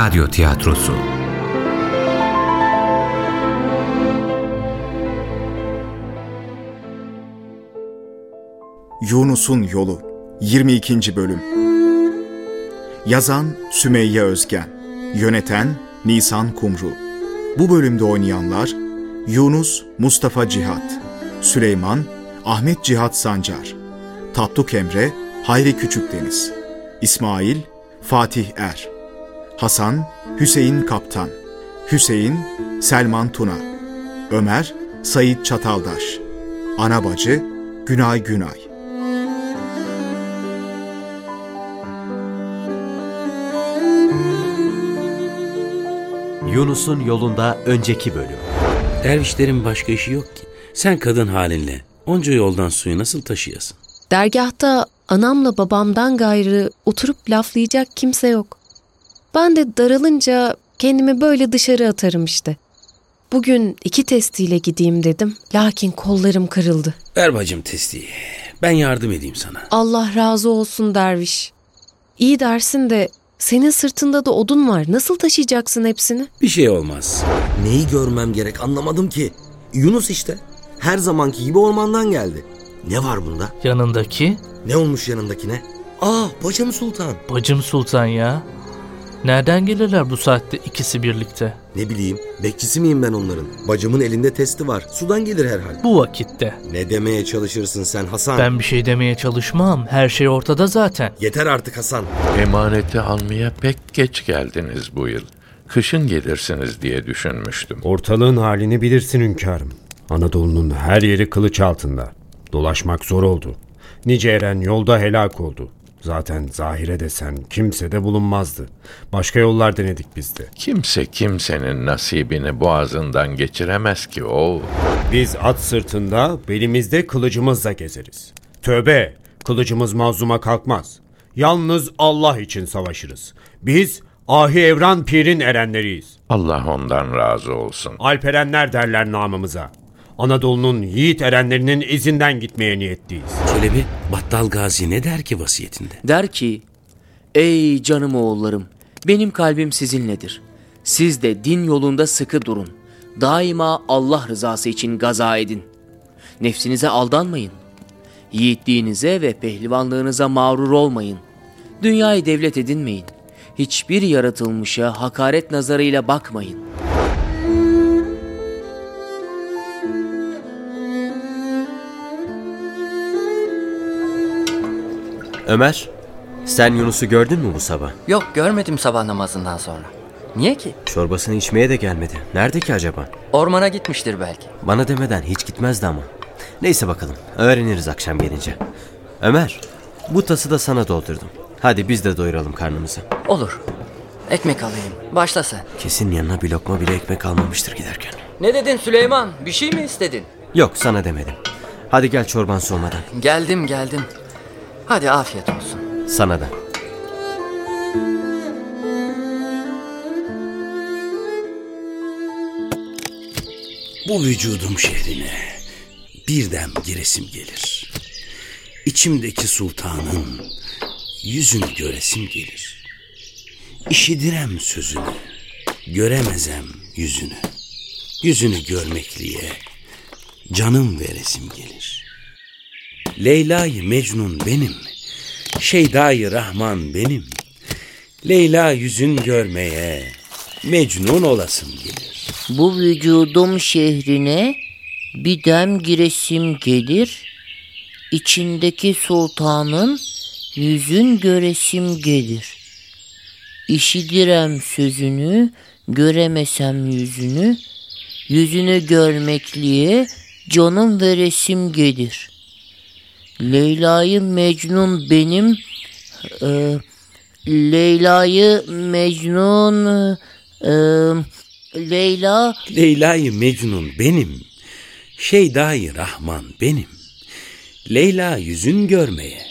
Radyo Tiyatrosu. Yunus'un Yolu 22. Bölüm. Yazan Sümeyye Özgen Yöneten Nisan Kumru. Bu bölümde oynayanlar Yunus Mustafa Cihat Süleyman Ahmet Cihat Sancar Tatlı Emre Hayri Küçükdeniz İsmail Fatih Er Hasan Hüseyin Kaptan Hüseyin Selman Tuna Ömer Sayit Çataldaş Ana bacı Günay Günay Yunus'un yolunda önceki bölüm. Dervişlerin başka işi yok ki. Sen kadın halinle onca yoldan suyu nasıl taşıyasın? Dergahta anamla babamdan gayrı oturup laflayacak kimse yok. Ben de daralınca kendimi böyle dışarı atarım işte. Bugün iki testiyle gideyim dedim. Lakin kollarım kırıldı. Ver bacım testiyi. Ben yardım edeyim sana. Allah razı olsun derviş. İyi dersin de senin sırtında da odun var. Nasıl taşıyacaksın hepsini? Bir şey olmaz. Neyi görmem gerek anlamadım ki. Yunus işte. Her zamanki gibi ormandan geldi. Ne var bunda? Yanındaki Ne olmuş yanındakine? Aa bacım sultan. bacım sultan ya. Nereden gelirler bu saatte ikisi birlikte? Ne bileyim bekçisi miyim ben onların? Bacımın elinde testi var. Sudan gelir herhal. Bu vakitte. Ne demeye çalışırsın sen Hasan? Ben bir şey demeye çalışmam. Her şey ortada zaten. Yeter artık Hasan. Emaneti almaya pek geç geldiniz bu yıl. Kışın gelirsiniz diye düşünmüştüm. Ortalığın halini bilirsin hünkârım. Anadolu'nun her yeri kılıç altında. Dolaşmak zor oldu. Nice eren yolda helak oldu. Zaten zahire desen kimse de bulunmazdı. Başka yollar denedik biz de. Kimse kimsenin nasibini boğazından geçiremez ki o. Biz at sırtında belimizde kılıcımızla gezeriz. Tövbe kılıcımız mazluma kalkmaz. Yalnız Allah için savaşırız. Biz Ahi Evran Pir'in erenleriyiz. Allah ondan razı olsun. Alperenler derler namımıza. Anadolu'nun yiğit erenlerinin izinden gitmeye niyetliyiz. Çelebi Battal Gazi ne der ki vasiyetinde? Der ki, ey canım oğullarım, benim kalbim sizinledir. Siz de din yolunda sıkı durun. Daima Allah rızası için gaza edin. Nefsinize aldanmayın. Yiğitliğinize ve pehlivanlığınıza mağrur olmayın. Dünyayı devlet edinmeyin. Hiçbir yaratılmışa hakaret nazarıyla bakmayın. Ömer, sen Yunus'u gördün mü bu sabah? Yok görmedim sabah namazından sonra. Niye ki? Çorbasını içmeye de gelmedi. Nerede ki acaba? Ormana gitmiştir belki. Bana demeden hiç gitmezdi ama. Neyse bakalım, öğreniriz akşam gelince. Ömer, bu tası da sana doldurdum. Hadi biz de doyuralım karnımızı. Olur. Ekmek alayım. Başla sen. Kesin yanına bir lokma bile ekmek almamıştır giderken. Ne dedin Süleyman? Bir şey mi istedin? Yok sana demedim. Hadi gel çorban soğumadan. Geldim geldim. Hadi afiyet olsun. Sana da. Bu vücudum şehrine birden giresim gelir. İçimdeki sultanın yüzünü göresim gelir. İşidirem sözünü, göremezem yüzünü. Yüzünü görmekliye canım veresim gelir. Leyla'yı Mecnun benim, Şeyda'yı Rahman benim. Leyla yüzün görmeye Mecnun olasım gelir. Bu vücudum şehrine bir dem giresim gelir. İçindeki sultanın yüzün göresim gelir. İşidirem sözünü, göremesem yüzünü, yüzünü görmekliye canım veresim gelir. Leyla'yı Mecnun benim, e, Leyla'yı Mecnun, e, Leyla Leyla'yı Mecnun benim, Şeyda'yı Rahman benim. Leyla yüzün görmeye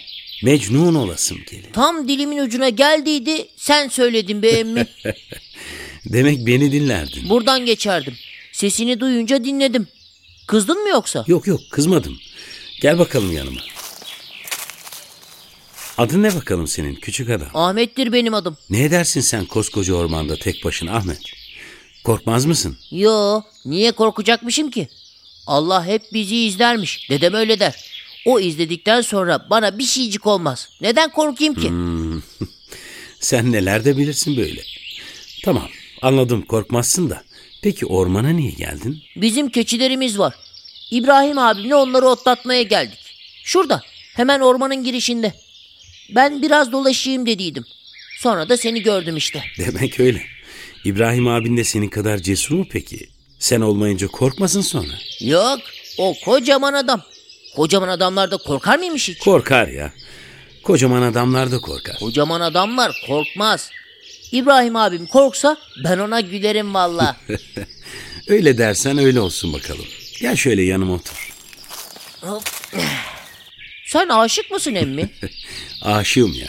Mecnun olasım gelir. tam dilimin ucuna geldiydi sen söyledin be emmi. Demek beni dinlerdin. Buradan geçerdim. Sesini duyunca dinledim. Kızdın mı yoksa? Yok yok kızmadım. Gel bakalım yanıma. Adın ne bakalım senin küçük adam? Ahmet'tir benim adım. Ne edersin sen koskoca ormanda tek başına Ahmet? Korkmaz mısın? Yo, niye korkacakmışım ki? Allah hep bizi izlermiş. Dedem öyle der. O izledikten sonra bana bir şeycik olmaz. Neden korkayım ki? Hmm. Sen neler de bilirsin böyle. Tamam anladım korkmazsın da. Peki ormana niye geldin? Bizim keçilerimiz var. İbrahim abimle onları otlatmaya geldik. Şurada, hemen ormanın girişinde. Ben biraz dolaşayım dediydim. Sonra da seni gördüm işte. Demek öyle. İbrahim abin de senin kadar cesur mu peki? Sen olmayınca korkmasın sonra. Yok, o kocaman adam. Kocaman adamlar da korkar mıymış hiç? Korkar ya. Kocaman adamlar da korkar. Kocaman adamlar korkmaz. İbrahim abim korksa ben ona gülerim valla. öyle dersen öyle olsun bakalım. Gel şöyle yanıma otur. Sen aşık mısın emmi? Aşığım ya.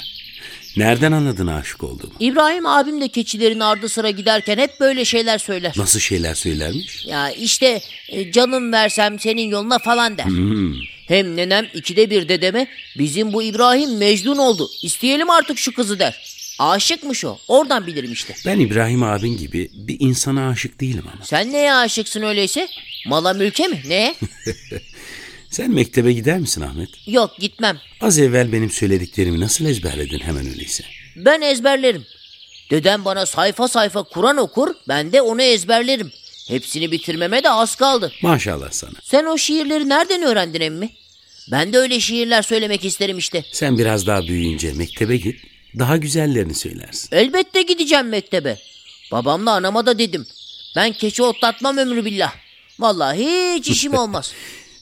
Nereden anladın aşık olduğumu? İbrahim abim de keçilerin ardı sıra giderken hep böyle şeyler söyler. Nasıl şeyler söylermiş? Ya işte e, canım versem senin yoluna falan der. Hmm. Hem nenem ikide bir dedeme bizim bu İbrahim mecnun oldu. İsteyelim artık şu kızı der. Aşıkmış o. Oradan bilirim işte. Ben İbrahim abin gibi bir insana aşık değilim ama. Sen neye aşıksın öyleyse? Mala mülke mi? Neye? Sen mektebe gider misin Ahmet? Yok gitmem. Az evvel benim söylediklerimi nasıl ezberledin hemen öyleyse? Ben ezberlerim. Dedem bana sayfa sayfa Kur'an okur, ben de onu ezberlerim. Hepsini bitirmeme de az kaldı. Maşallah sana. Sen o şiirleri nereden öğrendin emmi? Ben de öyle şiirler söylemek isterim işte. Sen biraz daha büyüyünce mektebe git. Daha güzellerini söylersin. Elbette gideceğim mektebe. Babamla anama da dedim. Ben keçi otlatmam ömrü billah. Vallahi hiç işim olmaz.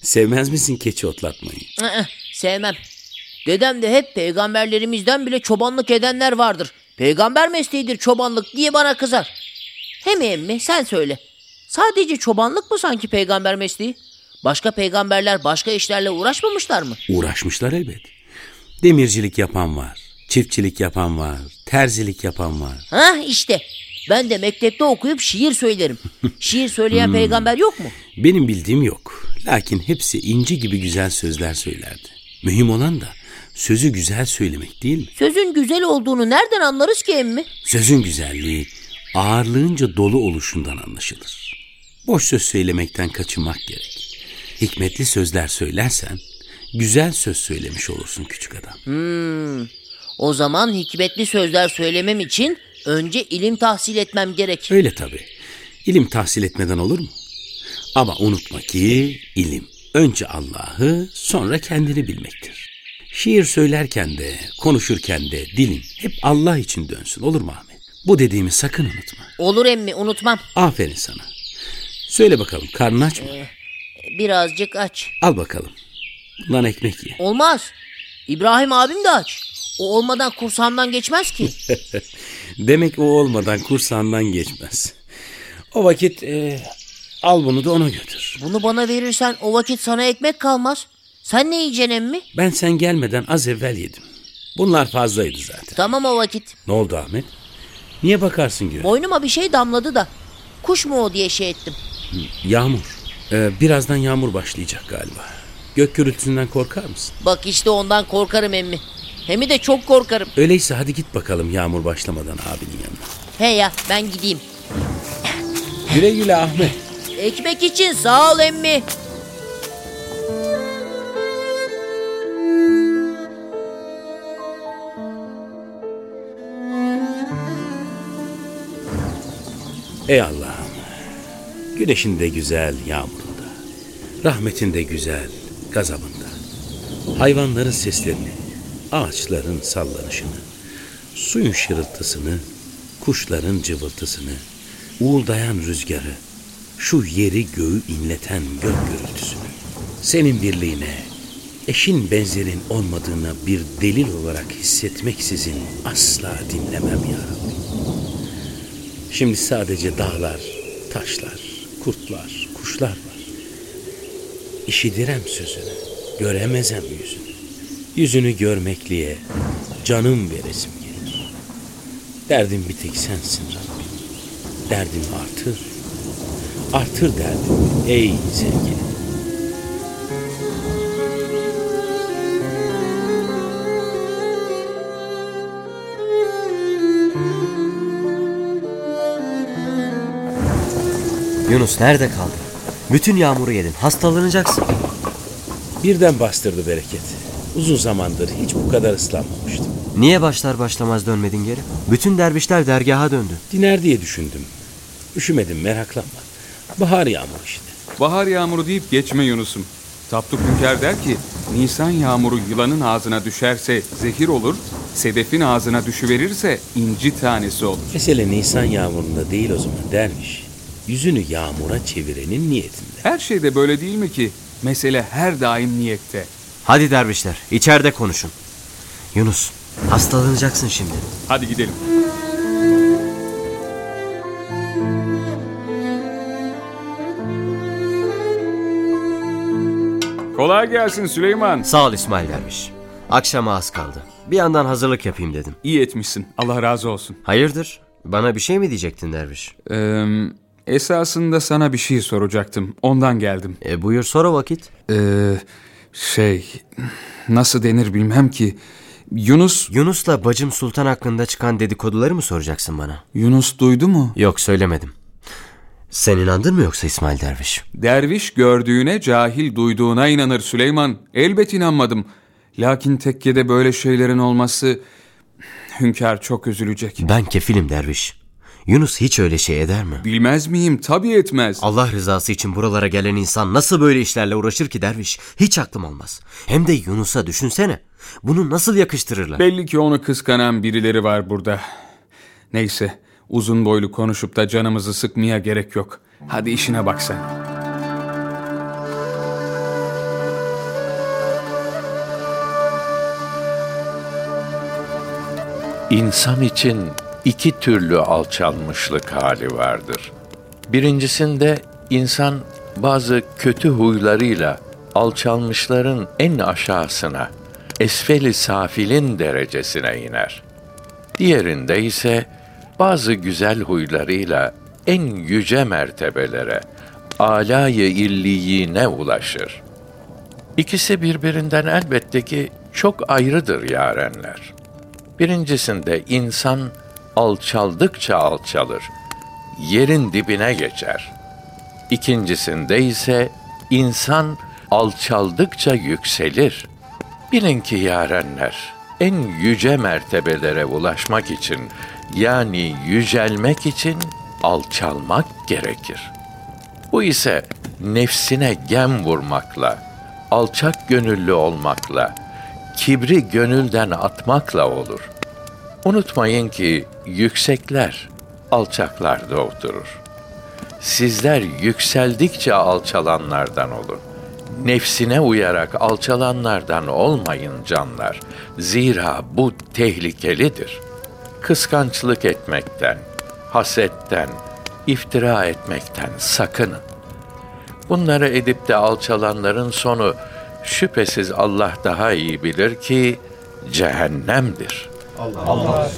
Sevmez misin keçi otlatmayı? Aa, sevmem. Dedem de hep peygamberlerimizden bile çobanlık edenler vardır. Peygamber mesleğidir çobanlık diye bana kızar. Hem emmi sen söyle. Sadece çobanlık mı sanki peygamber mesleği? Başka peygamberler başka işlerle uğraşmamışlar mı? Uğraşmışlar elbet. Demircilik yapan var, çiftçilik yapan var, terzilik yapan var. Ha işte. Ben de mektepte okuyup şiir söylerim. Şiir söyleyen Hmm. peygamber yok mu? Benim bildiğim yok. Lakin hepsi inci gibi güzel sözler söylerdi. Mühim olan da sözü güzel söylemek değil mi? Sözün güzel olduğunu nereden anlarız ki emmi? Sözün güzelliği ağırlığınca dolu oluşundan anlaşılır. Boş söz söylemekten kaçınmak gerek. Hikmetli sözler söylersen güzel söz söylemiş olursun küçük adam. Hmm. O zaman hikmetli sözler söylemem için önce ilim tahsil etmem gerek. Öyle tabii. İlim tahsil etmeden olur mu? Ama unutma ki ilim önce Allah'ı sonra kendini bilmektir. Şiir söylerken de konuşurken de dilin hep Allah için dönsün olur mu Ahmet? Bu dediğimi sakın unutma. Olur emmi unutmam. Aferin sana. Söyle bakalım karnın aç mı? Birazcık aç. Al bakalım. Bundan ekmek ye. Olmaz. İbrahim abim de aç. O olmadan kursağımdan geçmez ki. Demek o olmadan kursağından geçmez. O vakit e, al bunu da ona götür. Bunu bana verirsen o vakit sana ekmek kalmaz. Sen ne yiyeceksin emmi? Ben sen gelmeden az evvel yedim. Bunlar fazlaydı zaten. Tamam o vakit. Ne oldu Ahmet? Niye bakarsın göğe? Boynuma bir şey damladı da. Kuş mu o diye şey ettim. Yağmur. Ee, birazdan yağmur başlayacak galiba. Gök gürültüsünden korkar mısın? Bak işte ondan korkarım emmi. Hem de çok korkarım. Öyleyse hadi git bakalım yağmur başlamadan abinin yanına. He ya ben gideyim. Güle güle Ahmet. Ekmek için sağ ol emmi. Ey Allah'ım. Güneşin de güzel yağmurunda. Rahmetin de güzel gazabında. Hayvanların seslerini, ağaçların sallanışını, suyun şırıltısını, kuşların cıvıltısını, uğuldayan rüzgarı, şu yeri göğü inleten gök gürültüsünü. Senin birliğine, eşin benzerin olmadığına bir delil olarak hissetmeksizin asla dinlemem ya. Şimdi sadece dağlar, taşlar, kurtlar, kuşlar var. İşidirem sözünü, göremezem yüzünü. Yüzünü görmekliğe canım veresim gelir. Derdim bir tek sensin Rabbim. Derdim artır. Artır derdim ey sevgilim. Yunus nerede kaldın? Bütün yağmuru yedin. Hastalanacaksın. Birden bastırdı bereket. Uzun zamandır hiç bu kadar ıslanmamıştım. Niye başlar başlamaz dönmedin geri? Bütün dervişler dergaha döndü. Diner diye düşündüm. Üşümedim meraklanma. Bahar yağmuru işte. Bahar yağmuru deyip geçme Yunus'um. Tapduk Hünkar der ki, Nisan yağmuru yılanın ağzına düşerse zehir olur, sedefin ağzına düşüverirse inci tanesi olur. Mesele Nisan yağmurunda değil o zaman dermiş. Yüzünü yağmura çevirenin niyetinde. Her şeyde böyle değil mi ki? Mesele her daim niyette. Hadi dervişler içeride konuşun. Yunus hastalanacaksın şimdi. Hadi gidelim. Kolay gelsin Süleyman. Sağ ol İsmail derviş. Akşama az kaldı. Bir yandan hazırlık yapayım dedim. İyi etmişsin. Allah razı olsun. Hayırdır? Bana bir şey mi diyecektin derviş? Ee, esasında sana bir şey soracaktım. Ondan geldim. E buyur sor o vakit. Ee, şey nasıl denir bilmem ki. Yunus Yunus'la bacım Sultan hakkında çıkan dedikoduları mı soracaksın bana? Yunus duydu mu? Yok söylemedim. Sen inandın mı yoksa İsmail derviş? Derviş gördüğüne cahil duyduğuna inanır Süleyman. Elbet inanmadım. Lakin tekkede böyle şeylerin olması hünkâr çok üzülecek. Ben kefilim derviş. Yunus hiç öyle şey eder mi? Bilmez miyim? Tabii etmez. Allah rızası için buralara gelen insan nasıl böyle işlerle uğraşır ki derviş? Hiç aklım almaz. Hem de Yunus'a düşünsene. Bunu nasıl yakıştırırlar? Belli ki onu kıskanan birileri var burada. Neyse, uzun boylu konuşup da canımızı sıkmaya gerek yok. Hadi işine bak sen. İnsan için iki türlü alçalmışlık hali vardır. Birincisinde insan bazı kötü huylarıyla alçalmışların en aşağısına, esfeli safilin derecesine iner. Diğerinde ise bazı güzel huylarıyla en yüce mertebelere, alâ-yı illiyine ulaşır. İkisi birbirinden elbette ki çok ayrıdır yarenler. Birincisinde insan alçaldıkça alçalır, yerin dibine geçer. İkincisinde ise insan alçaldıkça yükselir. Bilin ki yarenler, en yüce mertebelere ulaşmak için, yani yücelmek için alçalmak gerekir. Bu ise nefsine gem vurmakla, alçak gönüllü olmakla, kibri gönülden atmakla olur. Unutmayın ki yüksekler alçaklarda oturur. Sizler yükseldikçe alçalanlardan olun. Nefsine uyarak alçalanlardan olmayın canlar. Zira bu tehlikelidir. Kıskançlık etmekten, hasetten, iftira etmekten sakının. Bunları edip de alçalanların sonu şüphesiz Allah daha iyi bilir ki cehennemdir. Allah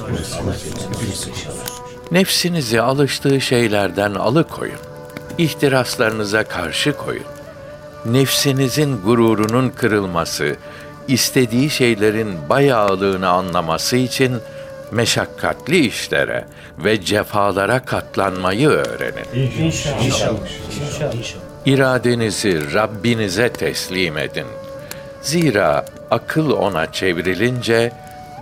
Nefsinizi alıştığı şeylerden alıkoyun. İhtiraslarınıza karşı koyun. Nefsinizin gururunun kırılması, istediği şeylerin bayağılığını anlaması için meşakkatli işlere ve cefalara katlanmayı öğrenin. İnşallah. İnşallah. İnşallah. İradenizi Rabbinize teslim edin. Zira akıl ona çevrilince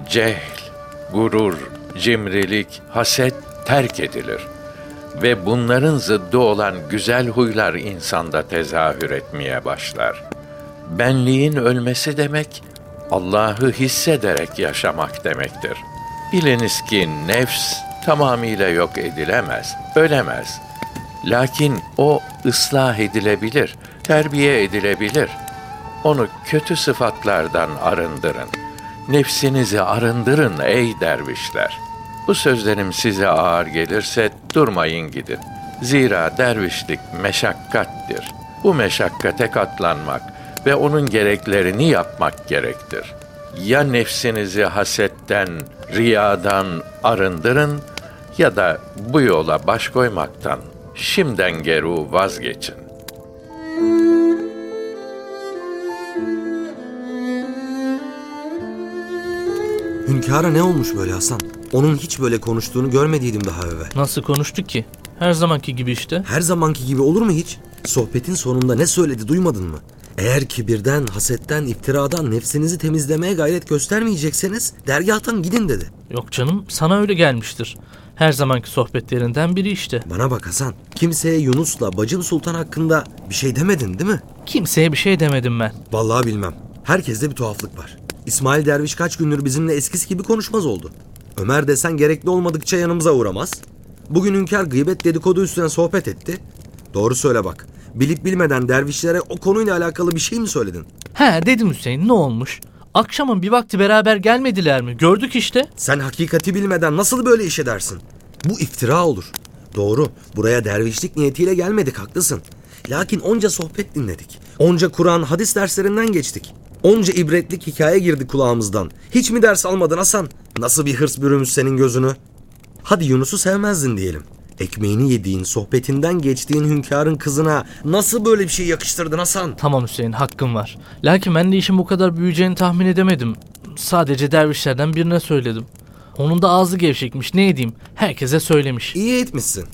cehl, gurur, cimrilik, haset terk edilir ve bunların zıddı olan güzel huylar insanda tezahür etmeye başlar. Benliğin ölmesi demek Allah'ı hissederek yaşamak demektir. Biliniz ki nefs tamamıyla yok edilemez, ölemez. Lakin o ıslah edilebilir, terbiye edilebilir. Onu kötü sıfatlardan arındırın. Nefsinizi arındırın ey dervişler. Bu sözlerim size ağır gelirse durmayın gidin. Zira dervişlik meşakkattir. Bu meşakkate katlanmak ve onun gereklerini yapmak gerektir. Ya nefsinizi hasetten, riyadan arındırın ya da bu yola baş koymaktan şimden geru vazgeçin. Hünkâra ne olmuş böyle Hasan? Onun hiç böyle konuştuğunu görmediydim daha evvel. Nasıl konuştu ki? Her zamanki gibi işte. Her zamanki gibi olur mu hiç? Sohbetin sonunda ne söyledi duymadın mı? Eğer kibirden, hasetten, iftiradan nefsinizi temizlemeye gayret göstermeyecekseniz dergahtan gidin dedi. Yok canım sana öyle gelmiştir. Her zamanki sohbetlerinden biri işte. Bana bak Hasan, kimseye Yunus'la Bacım Sultan hakkında bir şey demedin değil mi? Kimseye bir şey demedim ben. Vallahi bilmem. Herkeste bir tuhaflık var. İsmail Derviş kaç gündür bizimle eskisi gibi konuşmaz oldu. Ömer desen gerekli olmadıkça yanımıza uğramaz. Bugün Hünkar gıybet dedikodu üstüne sohbet etti. Doğru söyle bak. Bilip bilmeden dervişlere o konuyla alakalı bir şey mi söyledin? He dedim Hüseyin ne olmuş? Akşamın bir vakti beraber gelmediler mi? Gördük işte. Sen hakikati bilmeden nasıl böyle iş edersin? Bu iftira olur. Doğru. Buraya dervişlik niyetiyle gelmedik haklısın. Lakin onca sohbet dinledik. Onca Kur'an, hadis derslerinden geçtik. Onca ibretlik hikaye girdi kulağımızdan. Hiç mi ders almadın Hasan? Nasıl bir hırs bürümüş senin gözünü? Hadi Yunus'u sevmezdin diyelim. Ekmeğini yediğin, sohbetinden geçtiğin hünkârın kızına nasıl böyle bir şey yakıştırdın Hasan? Tamam Hüseyin hakkım var. Lakin ben de işin bu kadar büyüyeceğini tahmin edemedim. Sadece dervişlerden birine söyledim. Onun da ağzı gevşekmiş ne edeyim. Herkese söylemiş. İyi etmişsin.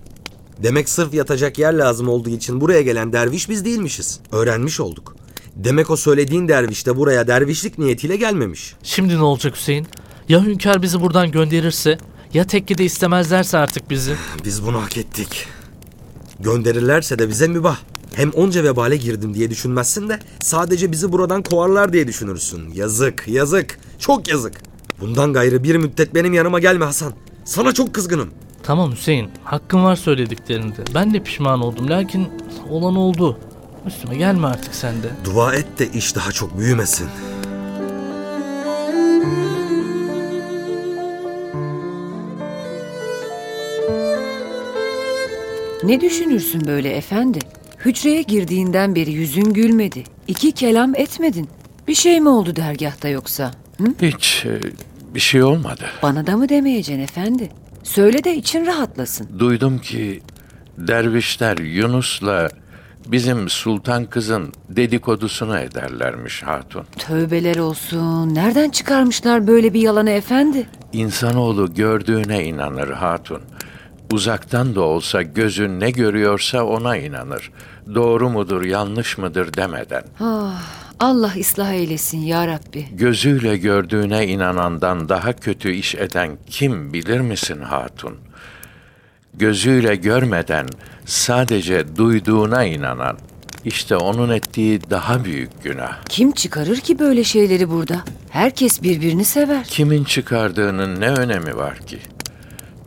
Demek sırf yatacak yer lazım olduğu için buraya gelen derviş biz değilmişiz. Öğrenmiş olduk. Demek o söylediğin derviş de buraya dervişlik niyetiyle gelmemiş. Şimdi ne olacak Hüseyin? Ya hünkâr bizi buradan gönderirse? Ya tekkede istemezlerse artık bizi? Biz bunu hak ettik. Gönderirlerse de bize mübah. Hem onca vebale girdim diye düşünmezsin de sadece bizi buradan kovarlar diye düşünürsün. Yazık, yazık, çok yazık. Bundan gayrı bir müddet benim yanıma gelme Hasan. Sana çok kızgınım. Tamam Hüseyin, hakkın var söylediklerinde. Ben de pişman oldum lakin olan oldu. Üstüme gelme artık sen de. Dua et de iş daha çok büyümesin. Ne düşünürsün böyle efendi? Hücreye girdiğinden beri yüzün gülmedi. İki kelam etmedin. Bir şey mi oldu dergahta yoksa? Hı? Hiç e, bir şey olmadı. Bana da mı demeyeceksin efendi? Söyle de için rahatlasın. Duydum ki dervişler Yunus'la bizim sultan kızın dedikodusunu ederlermiş hatun. Tövbeler olsun. Nereden çıkarmışlar böyle bir yalanı efendi? İnsanoğlu gördüğüne inanır hatun. Uzaktan da olsa gözün ne görüyorsa ona inanır. Doğru mudur, yanlış mıdır demeden. Ah, Allah ıslah eylesin ya Rabbi. Gözüyle gördüğüne inanandan daha kötü iş eden kim bilir misin hatun? Gözüyle görmeden sadece duyduğuna inanan, işte onun ettiği daha büyük günah. Kim çıkarır ki böyle şeyleri burada? Herkes birbirini sever. Kimin çıkardığının ne önemi var ki?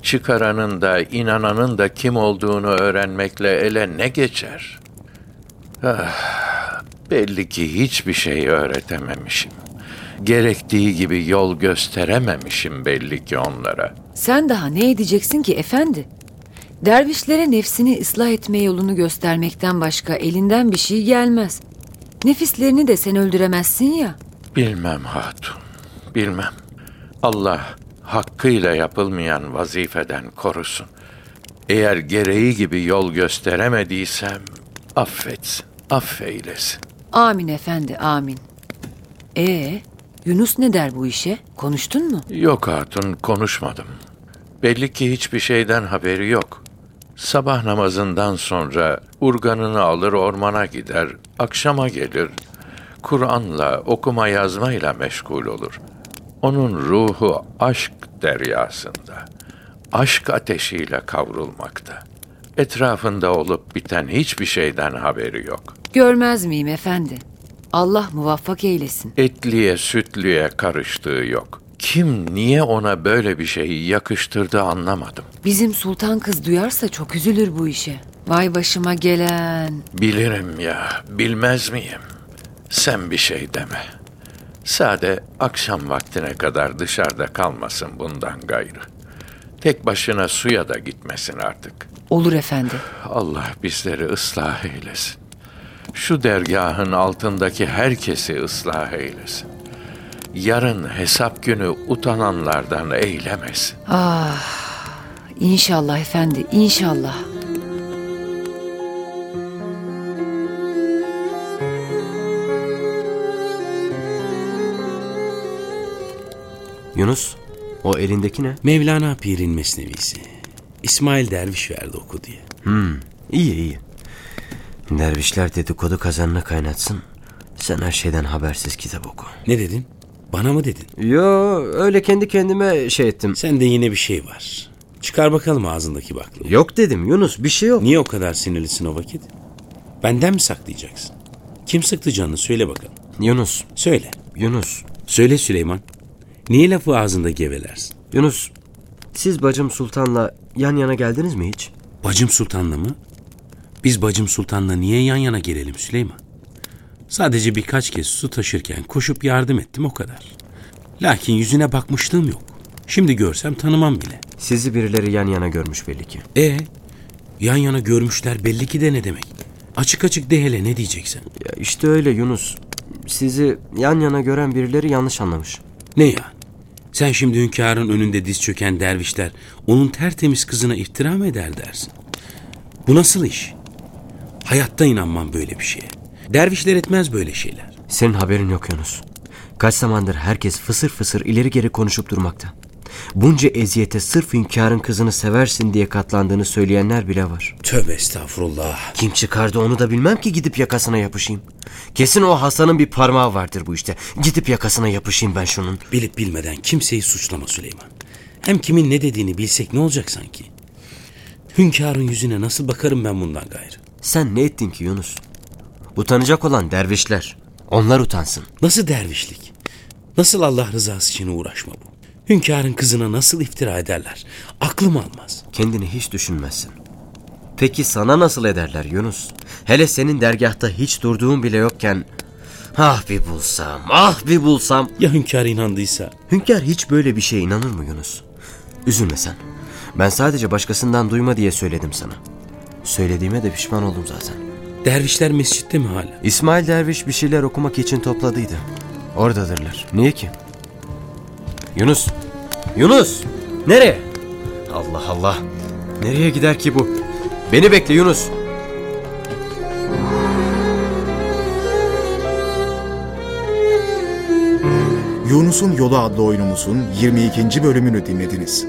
Çıkaranın da inananın da kim olduğunu öğrenmekle ele ne geçer? Ah, belli ki hiçbir şey öğretememişim. Gerektiği gibi yol gösterememişim belli ki onlara. Sen daha ne edeceksin ki efendi? Dervişlere nefsini ıslah etme yolunu göstermekten başka elinden bir şey gelmez. Nefislerini de sen öldüremezsin ya. Bilmem hatun, bilmem. Allah hakkıyla yapılmayan vazifeden korusun. Eğer gereği gibi yol gösteremediysem affetsin, affeylesin. Amin efendi, amin. Ee, Yunus ne der bu işe? Konuştun mu? Yok hatun, konuşmadım. Belli ki hiçbir şeyden haberi yok. Sabah namazından sonra urganını alır ormana gider, akşama gelir. Kur'an'la, okuma yazmayla meşgul olur. Onun ruhu aşk deryasında, aşk ateşiyle kavrulmakta. Etrafında olup biten hiçbir şeyden haberi yok. Görmez miyim efendi? Allah muvaffak eylesin. Etliye sütlüye karıştığı yok. Kim niye ona böyle bir şeyi yakıştırdı anlamadım. Bizim sultan kız duyarsa çok üzülür bu işe. Vay başıma gelen. Bilirim ya, bilmez miyim? Sen bir şey deme. Sade akşam vaktine kadar dışarıda kalmasın bundan gayrı. Tek başına suya da gitmesin artık. Olur efendi. Allah bizleri ıslah eylesin. Şu dergahın altındaki herkesi ıslah eylesin. Yarın hesap günü utananlardan eylemesin. Ah, inşallah efendi, inşallah. Yunus, o elindeki ne? Mevlana Pir'in mesnevisi. İsmail Derviş verdi oku diye. Hmm, iyi iyi. Dervişler dedikodu kazanını kaynatsın. Sen her şeyden habersiz kitap oku. Ne dedin? Bana mı dedin? Yo öyle kendi kendime şey ettim. Sende yine bir şey var. Çıkar bakalım ağzındaki baklayı. Yok dedim Yunus bir şey yok. Niye o kadar sinirlisin o vakit? Benden mi saklayacaksın? Kim sıktı canını söyle bakalım. Yunus. Söyle. Yunus. Söyle Süleyman. Niye lafı ağzında gevelersin? Yunus siz bacım Sultan'la yan yana geldiniz mi hiç? Bacım Sultan'la mı? Biz bacım Sultan'la niye yan yana gelelim Süleyman? Sadece birkaç kez su taşırken koşup yardım ettim o kadar. Lakin yüzüne bakmışlığım yok. Şimdi görsem tanımam bile. Sizi birileri yan yana görmüş belli ki. E yan yana görmüşler belli ki de ne demek? Açık açık de hele ne diyeceksin? Ya işte öyle Yunus. Sizi yan yana gören birileri yanlış anlamış. Ne ya? Sen şimdi hünkârın önünde diz çöken dervişler onun tertemiz kızına iftira mı eder dersin? Bu nasıl iş? Hayatta inanmam böyle bir şeye. Dervişler etmez böyle şeyler. Senin haberin yok Yunus. Kaç zamandır herkes fısır fısır ileri geri konuşup durmakta. Bunca eziyete sırf hünkârın kızını seversin diye katlandığını söyleyenler bile var. Tövbe estağfurullah. Kim çıkardı onu da bilmem ki gidip yakasına yapışayım. Kesin o Hasan'ın bir parmağı vardır bu işte. Gidip yakasına yapışayım ben şunun. Bilip bilmeden kimseyi suçlama Süleyman. Hem kimin ne dediğini bilsek ne olacak sanki? Hünkârın yüzüne nasıl bakarım ben bundan gayrı? Sen ne ettin ki Yunus? Utanacak olan dervişler. Onlar utansın. Nasıl dervişlik? Nasıl Allah rızası için uğraşma bu? Hünkârın kızına nasıl iftira ederler? Aklım almaz. Kendini hiç düşünmezsin. Peki sana nasıl ederler Yunus? Hele senin dergahta hiç durduğun bile yokken... Ah bir bulsam, ah bir bulsam. Ya hünkâr inandıysa? Hünkâr hiç böyle bir şeye inanır mı Yunus? Üzülme sen. Ben sadece başkasından duyma diye söyledim sana. Söylediğime de pişman oldum zaten. Dervişler mescitte mi hala? İsmail Derviş bir şeyler okumak için topladıydı. Oradadırlar. Niye ki? Yunus! Yunus! Nereye? Allah Allah! Nereye gider ki bu? Beni bekle Yunus! Yunus'un Yolu adlı oyunumuzun 22. bölümünü dinlediniz.